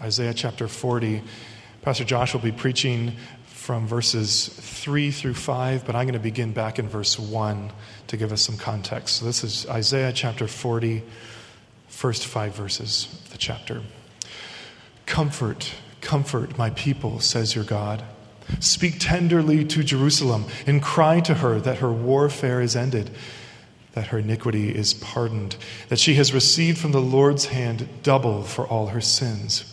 Isaiah chapter 40. Pastor Josh will be preaching from verses 3 through 5, but I'm going to begin back in verse 1 to give us some context. So this is Isaiah chapter 40, first five verses of the chapter. Comfort, comfort my people, says your God. Speak tenderly to Jerusalem and cry to her that her warfare is ended, that her iniquity is pardoned, that she has received from the Lord's hand double for all her sins.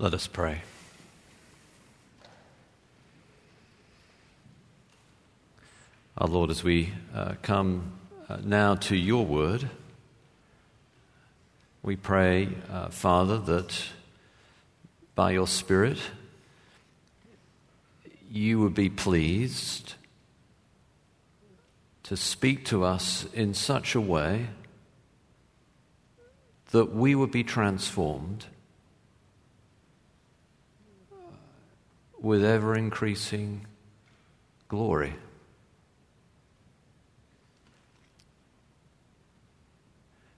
Let us pray. Our Lord, as we uh, come uh, now to your word, we pray, uh, Father, that by your Spirit you would be pleased to speak to us in such a way that we would be transformed with ever increasing glory.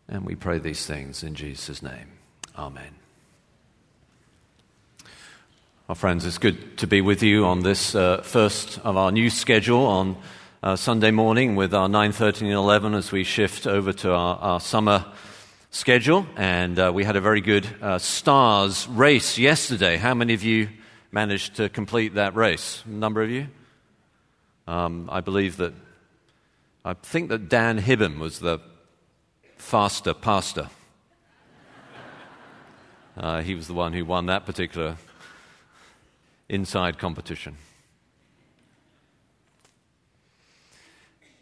And we pray these things in Jesus' name. Amen. Well, friends, it's good to be with you on this uh, first of our new schedule on uh, Sunday morning with our 9.30 and 11 as we shift over to our, our summer schedule. And uh, we had a very good uh, stars race yesterday. How many of you managed to complete that race. A number of you? Um, I believe that, I think that Dan Hibben was the faster pastor. Uh, he was the one who won that particular inside competition.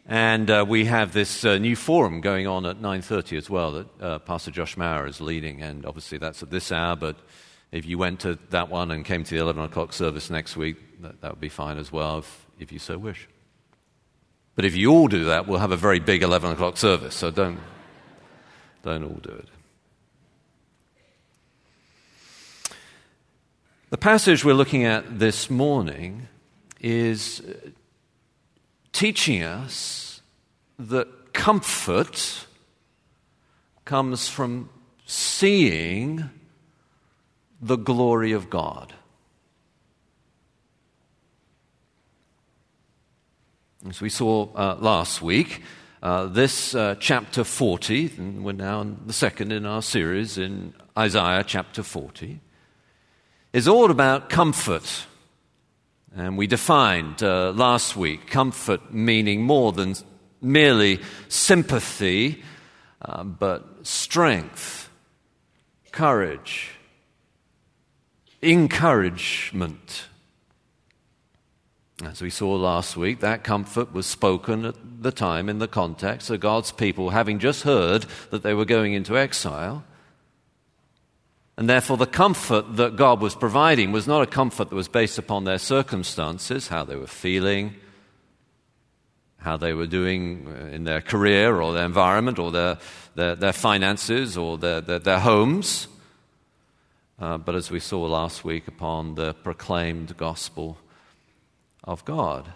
And uh, we have this uh, new forum going on at 9.30 as well that uh, Pastor Josh Maurer is leading. And obviously that's at this hour, but if you went to that one and came to the 11 o'clock service next week, that, that would be fine as well, if, if you so wish. But if you all do that, we'll have a very big 11 o'clock service, so don't, don't all do it. The passage we're looking at this morning is teaching us that comfort comes from seeing the glory of God. As we saw uh, last week, uh, this uh, chapter 40, and we're now in the second in our series in Isaiah chapter 40, is all about comfort. And we defined uh, last week comfort meaning more than merely sympathy, uh, but strength, courage, encouragement. As we saw last week, that comfort was spoken at the time in the context of God's people having just heard that they were going into exile. And therefore, the comfort that God was providing was not a comfort that was based upon their circumstances, how they were feeling, how they were doing uh, in their career or their environment or their, their, their finances or their, their, their homes uh, but as we saw last week, upon the proclaimed gospel of God.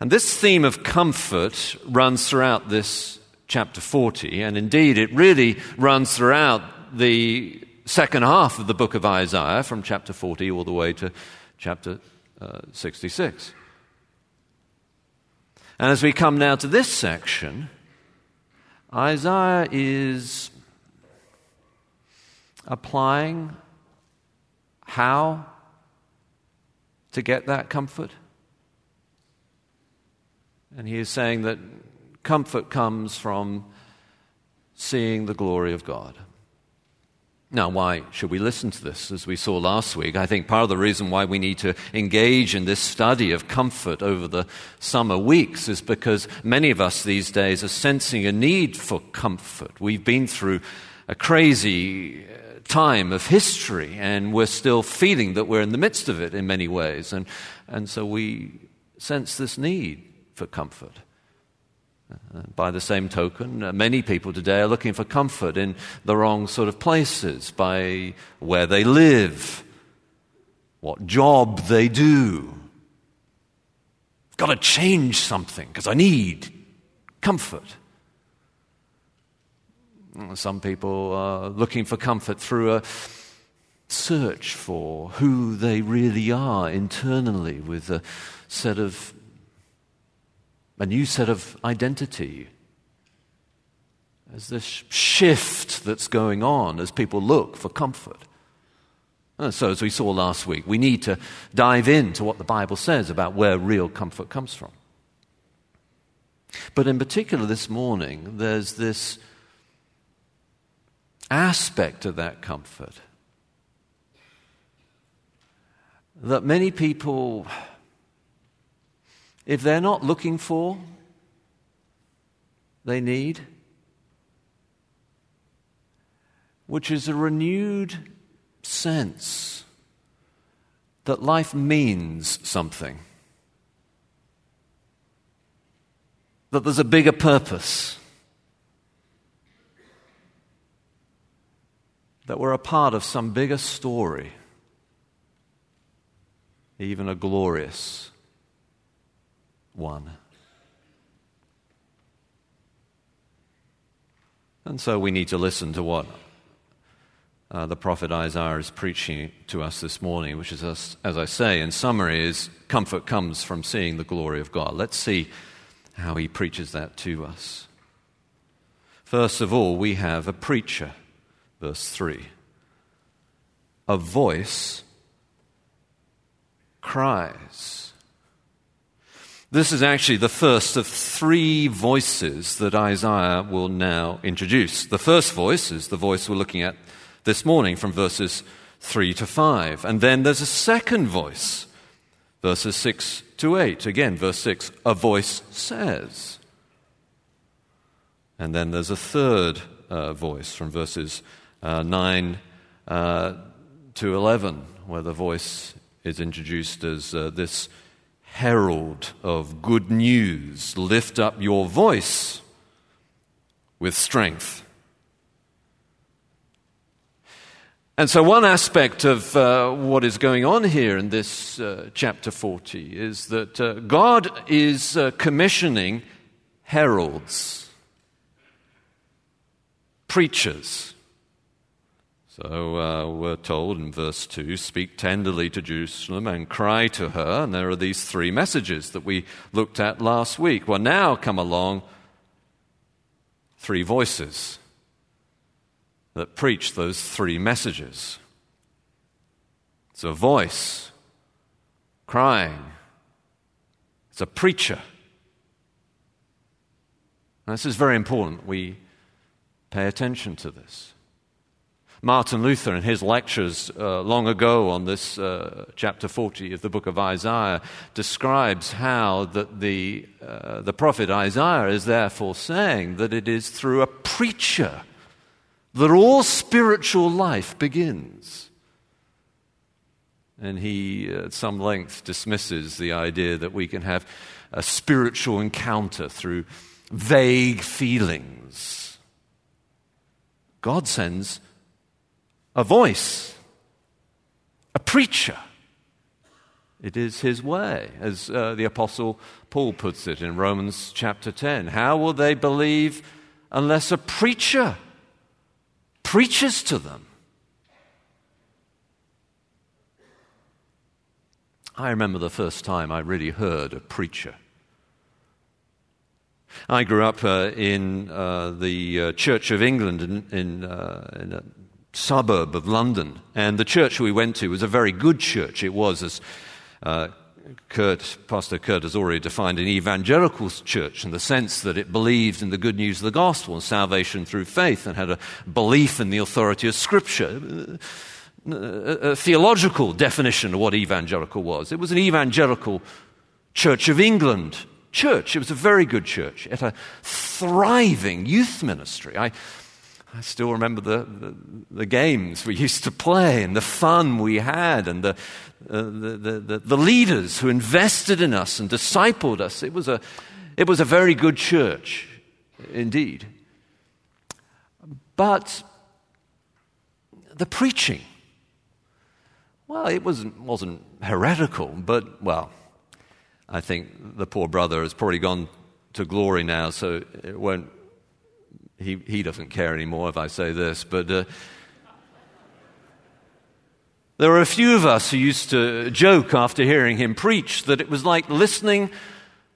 And this theme of comfort runs throughout this chapter 40, and indeed it really runs throughout the second half of the book of Isaiah, from chapter 40 all the way to chapter uh, 66. And as we come now to this section, Isaiah is applying how to get that comfort. And he is saying that comfort comes from seeing the glory of God. Now, why should we listen to this? As we saw last week, I think part of the reason why we need to engage in this study of comfort over the summer weeks is because many of us these days are sensing a need for comfort. We've been through a crazy time of history, and we're still feeling that we're in the midst of it in many ways. And, and so we sense this need for comfort. Uh, by the same token, uh, many people today are looking for comfort in the wrong sort of places by where they live, what job they do. I've got to change something because I need comfort. Some people are looking for comfort through a search for who they really are internally with a set of a new set of identity. There's this shift that's going on as people look for comfort. And so, as we saw last week, we need to dive into what the Bible says about where real comfort comes from. But in particular, this morning, there's this aspect of that comfort that many people if they're not looking for, they need, which is a renewed sense that life means something, that there's a bigger purpose, that we're a part of some bigger story, even a glorious one. And so we need to listen to what uh, the prophet Isaiah is preaching to us this morning, which is, as, as I say, in summary, is comfort comes from seeing the glory of God. Let's see how he preaches that to us. First of all, we have a preacher, verse 3. A voice cries. This is actually the first of three voices that Isaiah will now introduce. The first voice is the voice we're looking at this morning from verses 3 to 5. And then there's a second voice, verses 6 to 8. Again, verse 6, a voice says. And then there's a third uh, voice from verses uh, 9 uh, to 11, where the voice is introduced as uh, this herald of good news. Lift up your voice with strength. And so, one aspect of uh, what is going on here in this uh, chapter 40 is that uh, God is uh, commissioning heralds, preachers, so uh, we're told in verse 2 speak tenderly to Jerusalem and cry to her. And there are these three messages that we looked at last week. Well, now come along three voices that preach those three messages. It's a voice crying, it's a preacher. And this is very important. We pay attention to this. Martin Luther, in his lectures uh, long ago on this uh, chapter 40 of the book of Isaiah, describes how that the, uh, the prophet Isaiah is therefore saying that it is through a preacher that all spiritual life begins. And he, at some length, dismisses the idea that we can have a spiritual encounter through vague feelings. God sends a voice, a preacher. It is his way, as uh, the Apostle Paul puts it in Romans chapter 10. How will they believe unless a preacher preaches to them? I remember the first time I really heard a preacher. I grew up uh, in uh, the uh, Church of England in, in, uh, in suburb of London. And the church we went to was a very good church. It was, as uh, Kurt, Pastor Kurt has already defined an evangelical church in the sense that it believed in the good news of the gospel and salvation through faith and had a belief in the authority of Scripture. A, theological definition of what evangelical was. It was an evangelical Church of England church. It was a very good church. It had a thriving youth ministry. I, I still remember the, the, the, games we used to play and the fun we had and the, uh, the, the, the, leaders who invested in us and discipled us. It was, a, it was a very good church, indeed. But the preaching, well, it wasn't, wasn't heretical, but, well, I think the poor brother has probably gone to glory now, so it won't he, he doesn't care anymore if I say this, but uh, there were a few of us who used to joke after hearing him preach that it was like listening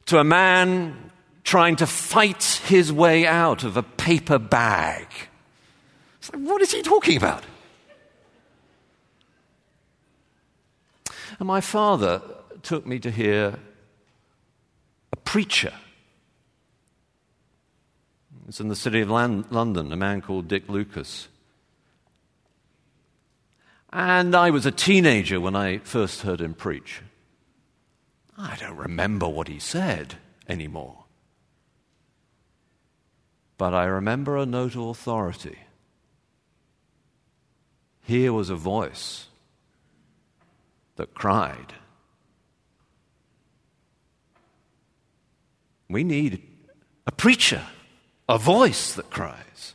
to a man trying to fight his way out of a paper bag. It's like, what is he talking about? And my father took me to hear a preacher it's in the city of London, a man called Dick Lucas. And I was a teenager when I first heard him preach. I don't remember what he said anymore. But I remember a note of authority. Here was a voice that cried. We need a preacher a voice that cries.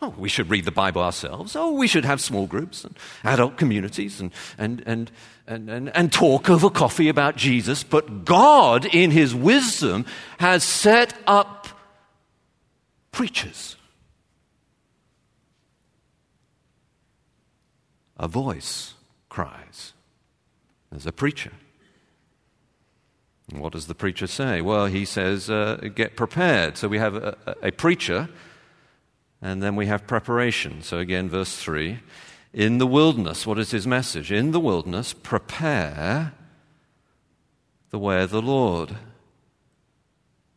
Oh, we should read the Bible ourselves. Oh, we should have small groups and adult communities and, and, and, and, and, and talk over coffee about Jesus. But God, in His wisdom, has set up preachers. A voice cries. There's a preacher. What does the preacher say? Well, he says, uh, get prepared. So we have a, a, preacher, and then we have preparation. So again, verse 3 In the wilderness, what is his message? In the wilderness, prepare the way of the Lord.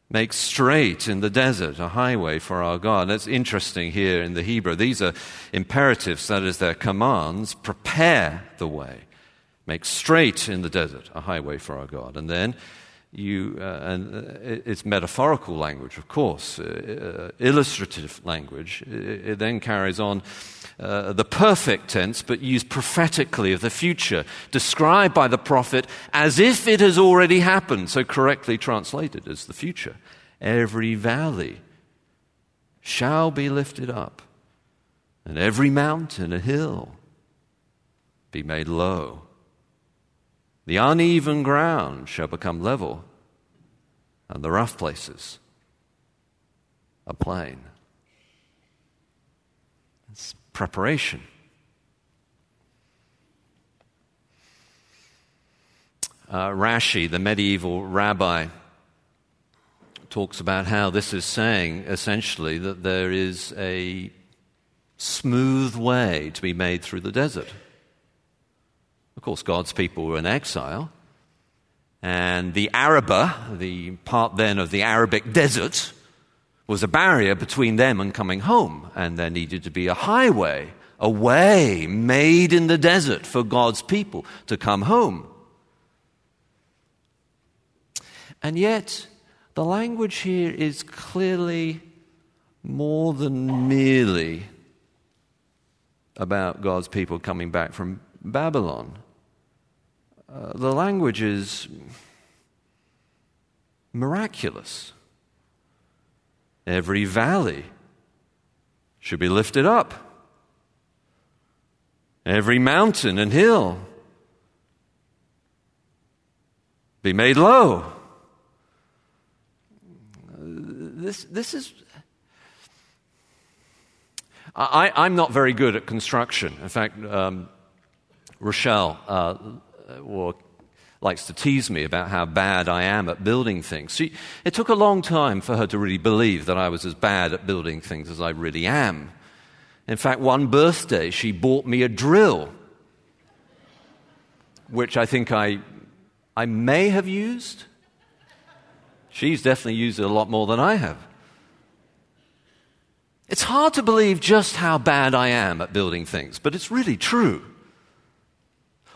Make straight in the desert a highway for our God. That's interesting here in the Hebrew. These are imperatives, that is, they're commands. Prepare the way. Make straight in the desert a highway for our God. And then you, uh, and uh, it's metaphorical language, of course, uh, uh illustrative language. It, it, then carries on uh, the perfect tense, but used prophetically of the future, described by the prophet as if it has already happened, so correctly translated as the future. Every valley shall be lifted up, and every mountain and hill be made low. The uneven ground shall become level, and the rough places a plain. It's preparation. Uh, Rashi, the medieval rabbi, talks about how this is saying essentially that there is a smooth way to be made through the desert. Of course, God's people were in exile. And the Arabah, the part then of the Arabic desert, was a barrier between them and coming home. And there needed to be a highway, a way made in the desert for God's people to come home. And yet, the language here is clearly more than merely about God's people coming back from Babylon. Uh, the language is miraculous. Every valley should be lifted up, every mountain and hill be made low. This, this is. I, am not very good at construction. In fact, um, Rochelle uh, or likes to tease me about how bad I am at building things. She, it took a long time for her to really believe that I was as bad at building things as I really am. In fact, one birthday, she bought me a drill, which I think I I may have used. She's definitely used it a lot more than I have. It's hard to believe just how bad I am at building things, but it's really true.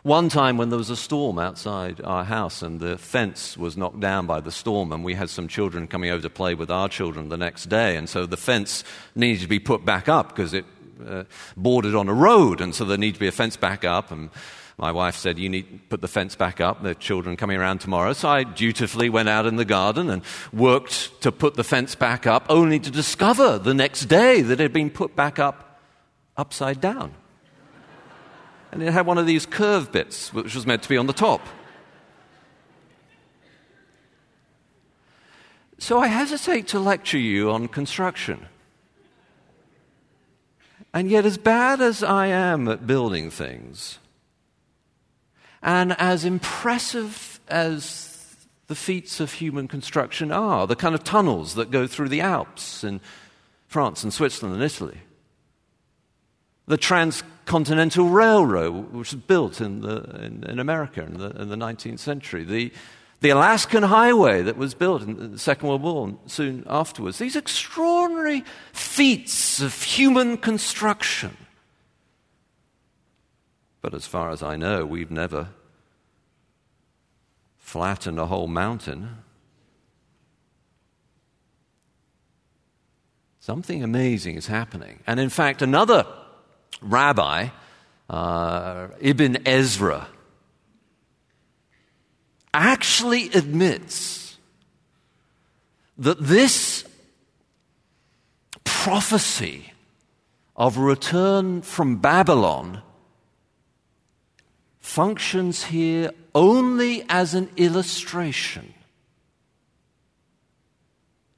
One time when there was a storm outside our house and the fence was knocked down by the storm, and we had some children coming over to play with our children the next day, and so the fence needed to be put back up because it uh, bordered on a road, and so there needed to be a fence back up. And my wife said, You need to put the fence back up. The children coming around tomorrow. So I dutifully went out in the garden and worked to put the fence back up, only to discover the next day that it had been put back up upside down. And it had one of these curved bits, which was meant to be on the top. So I hesitate to lecture you on construction. And yet, as bad as I am at building things, and as impressive as the feats of human construction are, the kind of tunnels that go through the Alps in France and Switzerland and Italy, the transcontinental railroad, which was built in, the, in, in America in the, in the 19th century, the, the Alaskan Highway that was built in the Second World War and soon afterwards, these extraordinary feats of human construction but as far as I know, we've never flattened a whole mountain. Something amazing is happening. And in fact, another rabbi, uh, Ibn Ezra, actually admits that this prophecy of return from Babylon functions here only as an illustration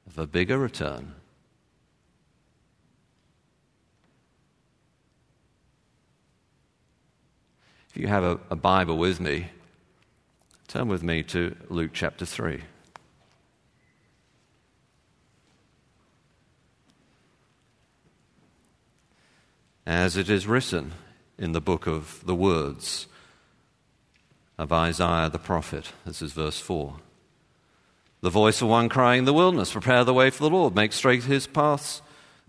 of a bigger return. If you have a, a, Bible with me, turn with me to Luke chapter 3. As it is written in the book of the words, of Isaiah the prophet. This is verse 4. The voice of one crying in the wilderness, prepare the way for the Lord, make straight his paths,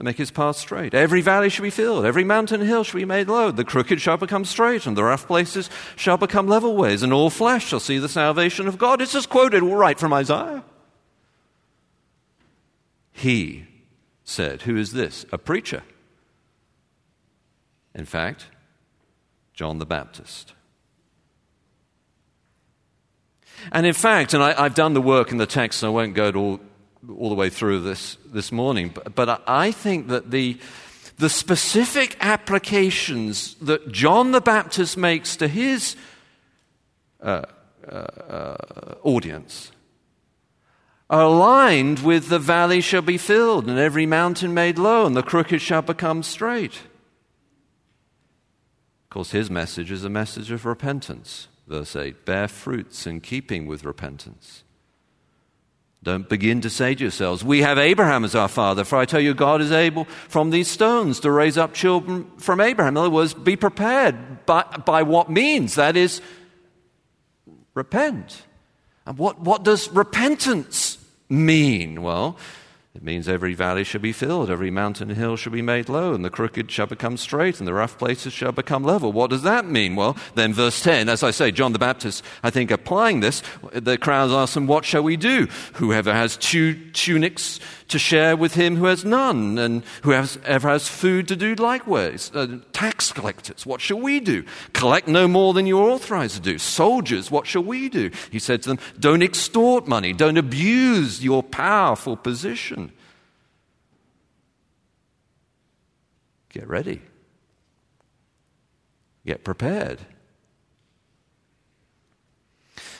and make his path straight. Every valley shall be filled, every mountain hill shall be made low. The crooked shall become straight, and the rough places shall become level ways, and all flesh shall see the salvation of God. It's just quoted right from Isaiah. He said, Who is this? A preacher. In fact, John the Baptist. And in fact, and I, have done the work in the text, and I won't go to all, all the way through this this morning, but, but I think that the, the specific applications that John the Baptist makes to his uh, uh, uh, audience are aligned with the valley shall be filled, and every mountain made low, and the crooked shall become straight. Of course, his message is a message of repentance. Verse 8 Bear fruits in keeping with repentance. Don't begin to say to yourselves, We have Abraham as our father, for I tell you, God is able from these stones to raise up children from Abraham. In other words, be prepared. By, by what means? That is, repent. And what, what does repentance mean? Well, it means every valley shall be filled, every mountain and hill shall be made low, and the crooked shall become straight, and the rough places shall become level. What does that mean? Well, then verse 10, as I say, John the Baptist, I think, applying this, the crowds ask him, What shall we do? Whoever has two tunics to share with him who has none, and whoever has food to do likewise. Uh, tax collectors, what shall we do? Collect no more than you're authorized to do. Soldiers, what shall we do? He said to them, Don't extort money, don't abuse your powerful position. Get ready, get prepared.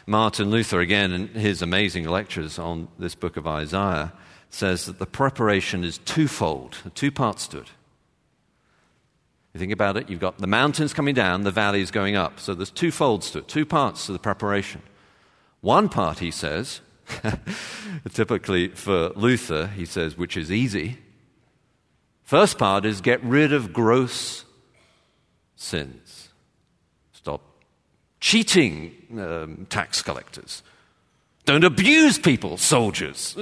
Martin Luther, again, in his amazing lectures on this book of Isaiah, says that the preparation is twofold, two parts to it. You think about it, you've got the mountains coming down, the valleys going up. So there's two folds to it, two parts to the preparation. One part, he says, typically for Luther, he says, which is easy. First part is get rid of gross sins. Stop cheating um, tax collectors. Don't abuse people, soldiers.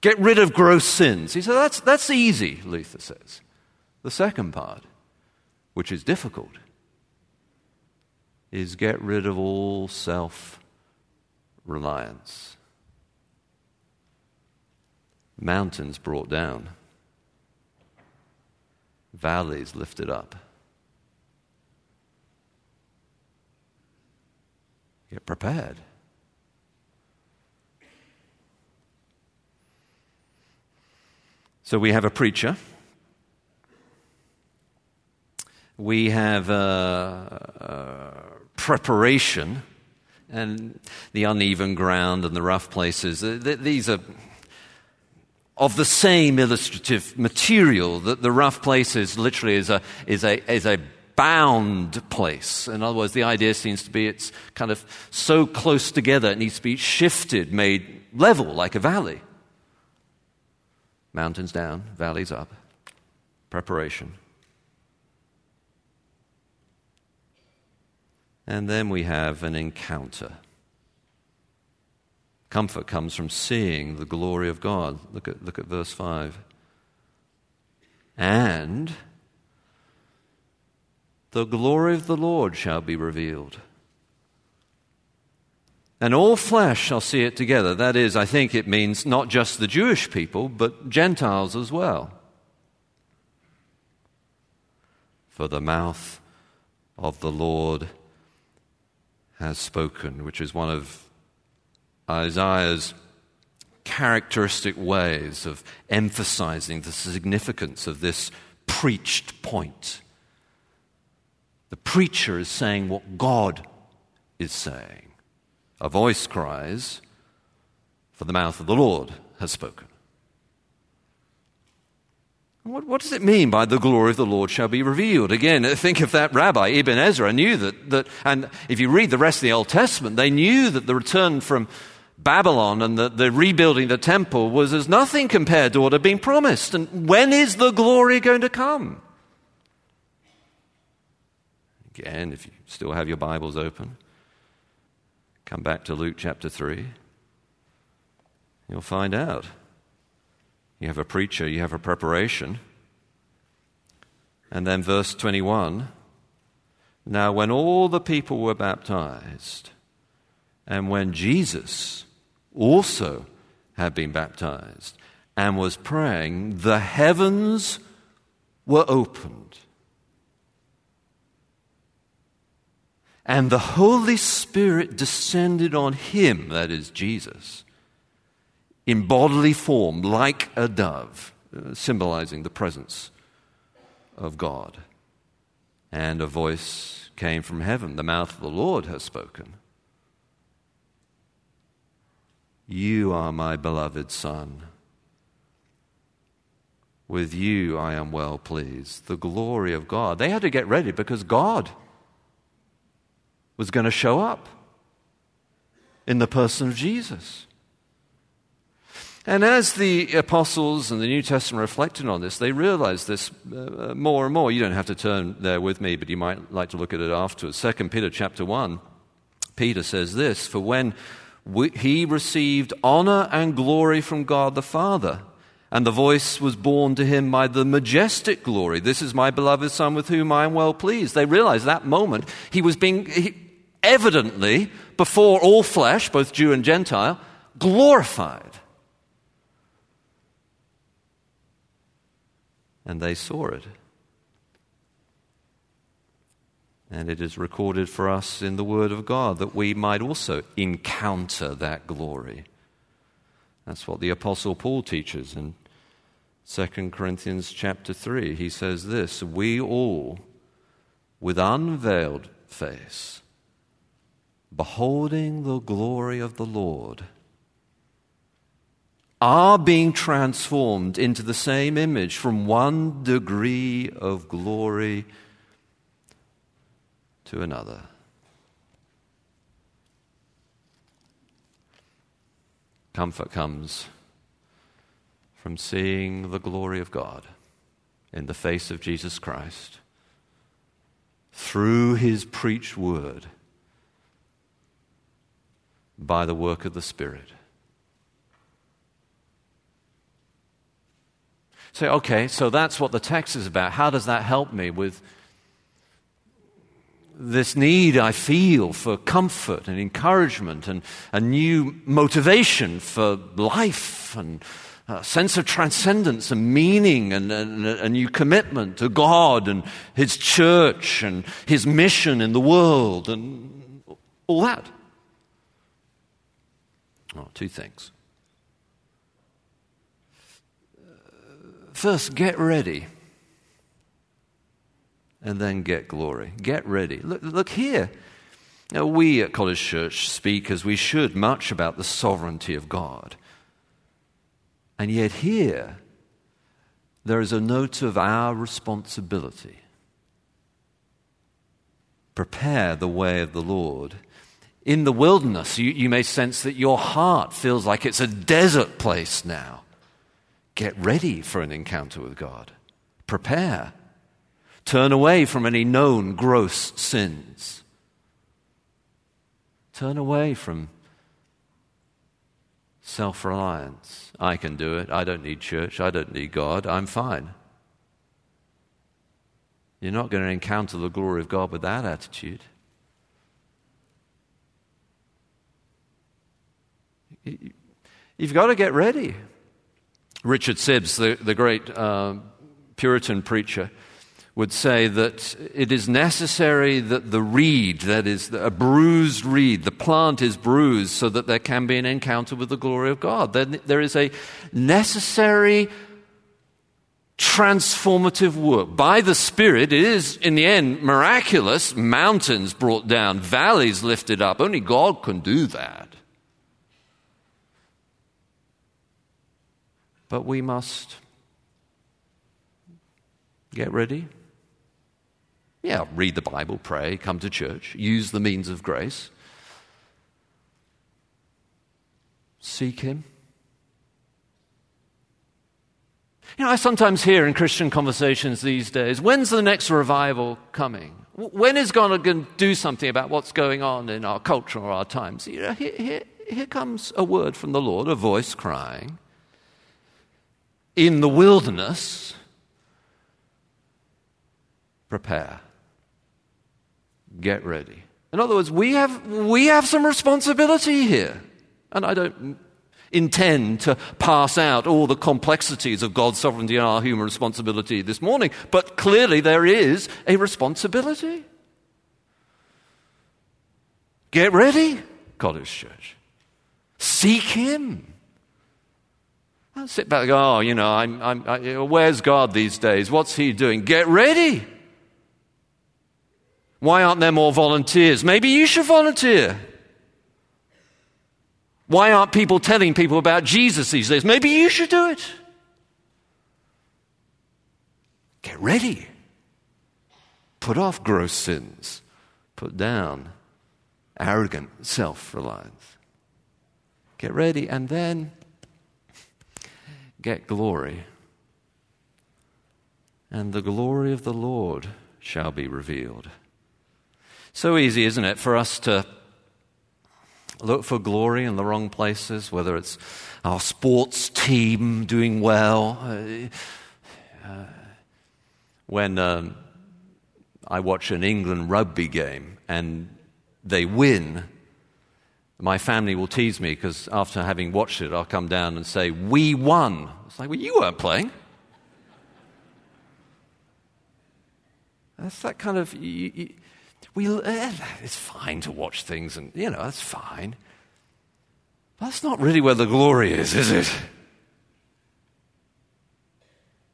Get rid of gross sins. He said, that's, that's easy, Luther says. The second part, which is difficult, is get rid of all self reliance. Mountains brought down, valleys lifted up. Get prepared. So we have a preacher. We have a, a preparation and the uneven ground and the rough places. Uh, these are of the same illustrative material that the rough places literally is a, is a, is a bound place. In other words, the idea seems to be it's kind of so close together it needs to be shifted, made level like a valley. Mountains down, valleys up. Preparation. And then we have an encounter. Comfort comes from seeing the glory of God. Look at, look at verse 5. And the glory of the Lord shall be revealed and all flesh shall see it together. That is, I think it means not just the Jewish people, but Gentiles as well. For the mouth of the Lord has spoken, which is one of Uh, Isaiah's characteristic ways of emphasizing the significance of this preached point. The preacher is saying what God is saying. A voice cries, For the mouth of the Lord has spoken. What, what, does it mean by the glory of the Lord shall be revealed? Again, think of that rabbi, Ibn Ezra, knew that, that, and if you read the rest of the Old Testament, they knew that the return from Babylon and the, the rebuilding the temple was as nothing compared to what had been promised. And when is the glory going to come? Again, if you still have your Bibles open, Come back to Luke chapter 3. You'll find out. You have a preacher, you have a preparation. And then verse 21 Now, when all the people were baptized, and when Jesus also had been baptized and was praying, the heavens were opened And the Holy Spirit descended on him, that is Jesus, in bodily form, like a dove, uh, symbolizing the presence of God. And a voice came from heaven The mouth of the Lord has spoken. You are my beloved Son. With you I am well pleased. The glory of God. They had to get ready because God was going to show up in the person of Jesus. And as the apostles and the New Testament reflected on this, they realized this uh, more and more. You don't have to turn there with me, but you might like to look at it afterwards. Second Peter chapter 1, Peter says this For when he received honor and glory from God the Father, and the voice was borne to him by the majestic glory. This is my beloved Son with whom I am well pleased. They realized that moment he was being, he, evidently, before all flesh, both Jew and Gentile, glorified. And they saw it. And it is recorded for us in the Word of God that we might also encounter that glory. That's what the Apostle Paul teaches in 2 Corinthians chapter 3. He says this We all, with unveiled face, beholding the glory of the Lord, are being transformed into the same image from one degree of glory to another. Comfort comes from seeing the glory of God in the face of Jesus Christ through his preached word by the work of the Spirit. Say, okay, so that's what the text is about. How does that help me with this need I feel for comfort and encouragement and a new motivation for life and a sense of transcendence and meaning and, and a new commitment to God and His church and His mission in the world and all that. Oh, two things. First, get ready and then get glory. Get ready. Look, look here. Now, we at College Church speak as we should much about the sovereignty of God. And yet, here, there is a note of our responsibility. Prepare the way of the Lord. In the wilderness, you, you may sense that your heart feels like it's a desert place now. Get ready for an encounter with God. Prepare. Turn away from any known gross sins. Turn away from self reliance. I can do it. I don't need church. I don't need God. I'm fine. You're not going to encounter the glory of God with that attitude. You've got to get ready. Richard Sibbes, the, the great uh, Puritan preacher, would say that it is necessary that the reed, that is, a bruised reed, the plant is bruised so that there can be an encounter with the glory of God. Then there is a necessary transformative work. By the Spirit, it is, in the end, miraculous. Mountains brought down, valleys lifted up. Only God can do that. But we must get ready yeah, read the Bible, pray, come to church, use the means of grace. Seek Him. You know, I sometimes hear in Christian conversations these days when's the next revival coming? When is God going to do something about what's going on in our culture or our times? You know, here, here, here comes a word from the Lord, a voice crying. In the wilderness, prepare get ready. In other words, we have, we have some responsibility here. And I don't intend to pass out all the complexities of God's sovereignty and our human responsibility this morning, but clearly there is a responsibility. Get ready, College Church. Seek Him. I'll sit back oh, you know, I'm, I'm, I, where's God these days? What's He doing? Get ready. Why aren't there more volunteers? Maybe you should volunteer. Why aren't people telling people about Jesus these days? Maybe you should do it. Get ready. Put off gross sins. Put down arrogant self reliance. Get ready and then get glory. And the glory of the Lord shall be revealed. So easy, isn't it, for us to look for glory in the wrong places, whether it's our sports team doing well. Uh, when um, I watch an England rugby game and they win, my family will tease me because after having watched it, I'll come down and say, We won. It's like, Well, you weren't playing. That's that kind of. You, you, we, eh, it's fine to watch things, and, you know, that's fine. But that's not really where the glory is, is it?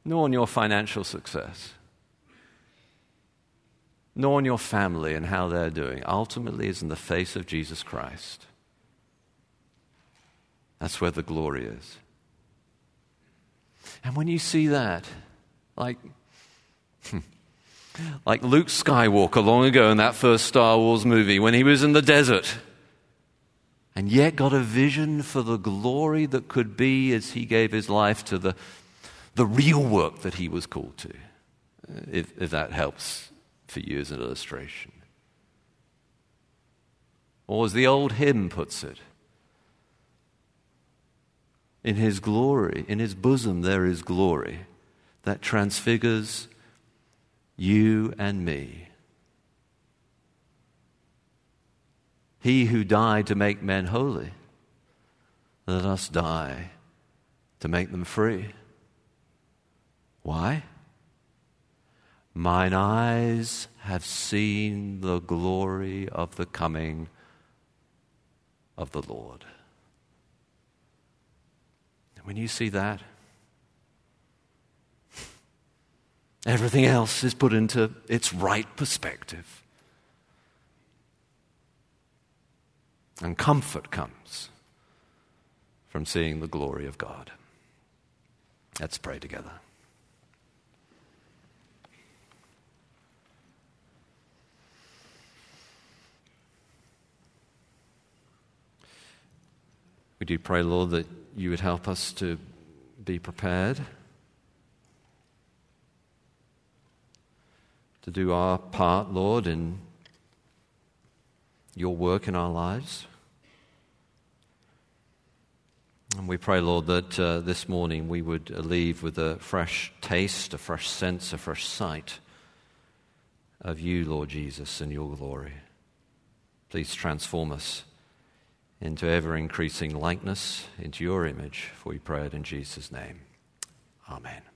Nor in your financial success, nor in your family and how they're doing. Ultimately, is in the face of Jesus Christ. That's where the glory is. And when you see that, like, hmm, like Luke Skywalker long ago in that first Star Wars movie when he was in the desert and yet got a vision for the glory that could be as he gave his life to the, the real work that he was called to, uh, if, if that helps for you as an illustration. Or as the old hymn puts it, in his glory, in his bosom, there is glory that transfigures you and me. He who died to make men holy, let us die to make them free. Why? Mine eyes have seen the glory of the coming of the Lord. When you see that, everything else is put into its right perspective. And comfort comes from seeing the glory of God. Let's pray together. We do pray, Lord, that you would help us to be prepared to do our part, Lord, in your work in our lives. And we pray, Lord, that uh, this morning we would leave with a fresh taste, a fresh sense, a fresh sight of you, Lord Jesus, and your glory. Please transform us into ever increasing likeness into your image, for we pray it in Jesus' name. Amen.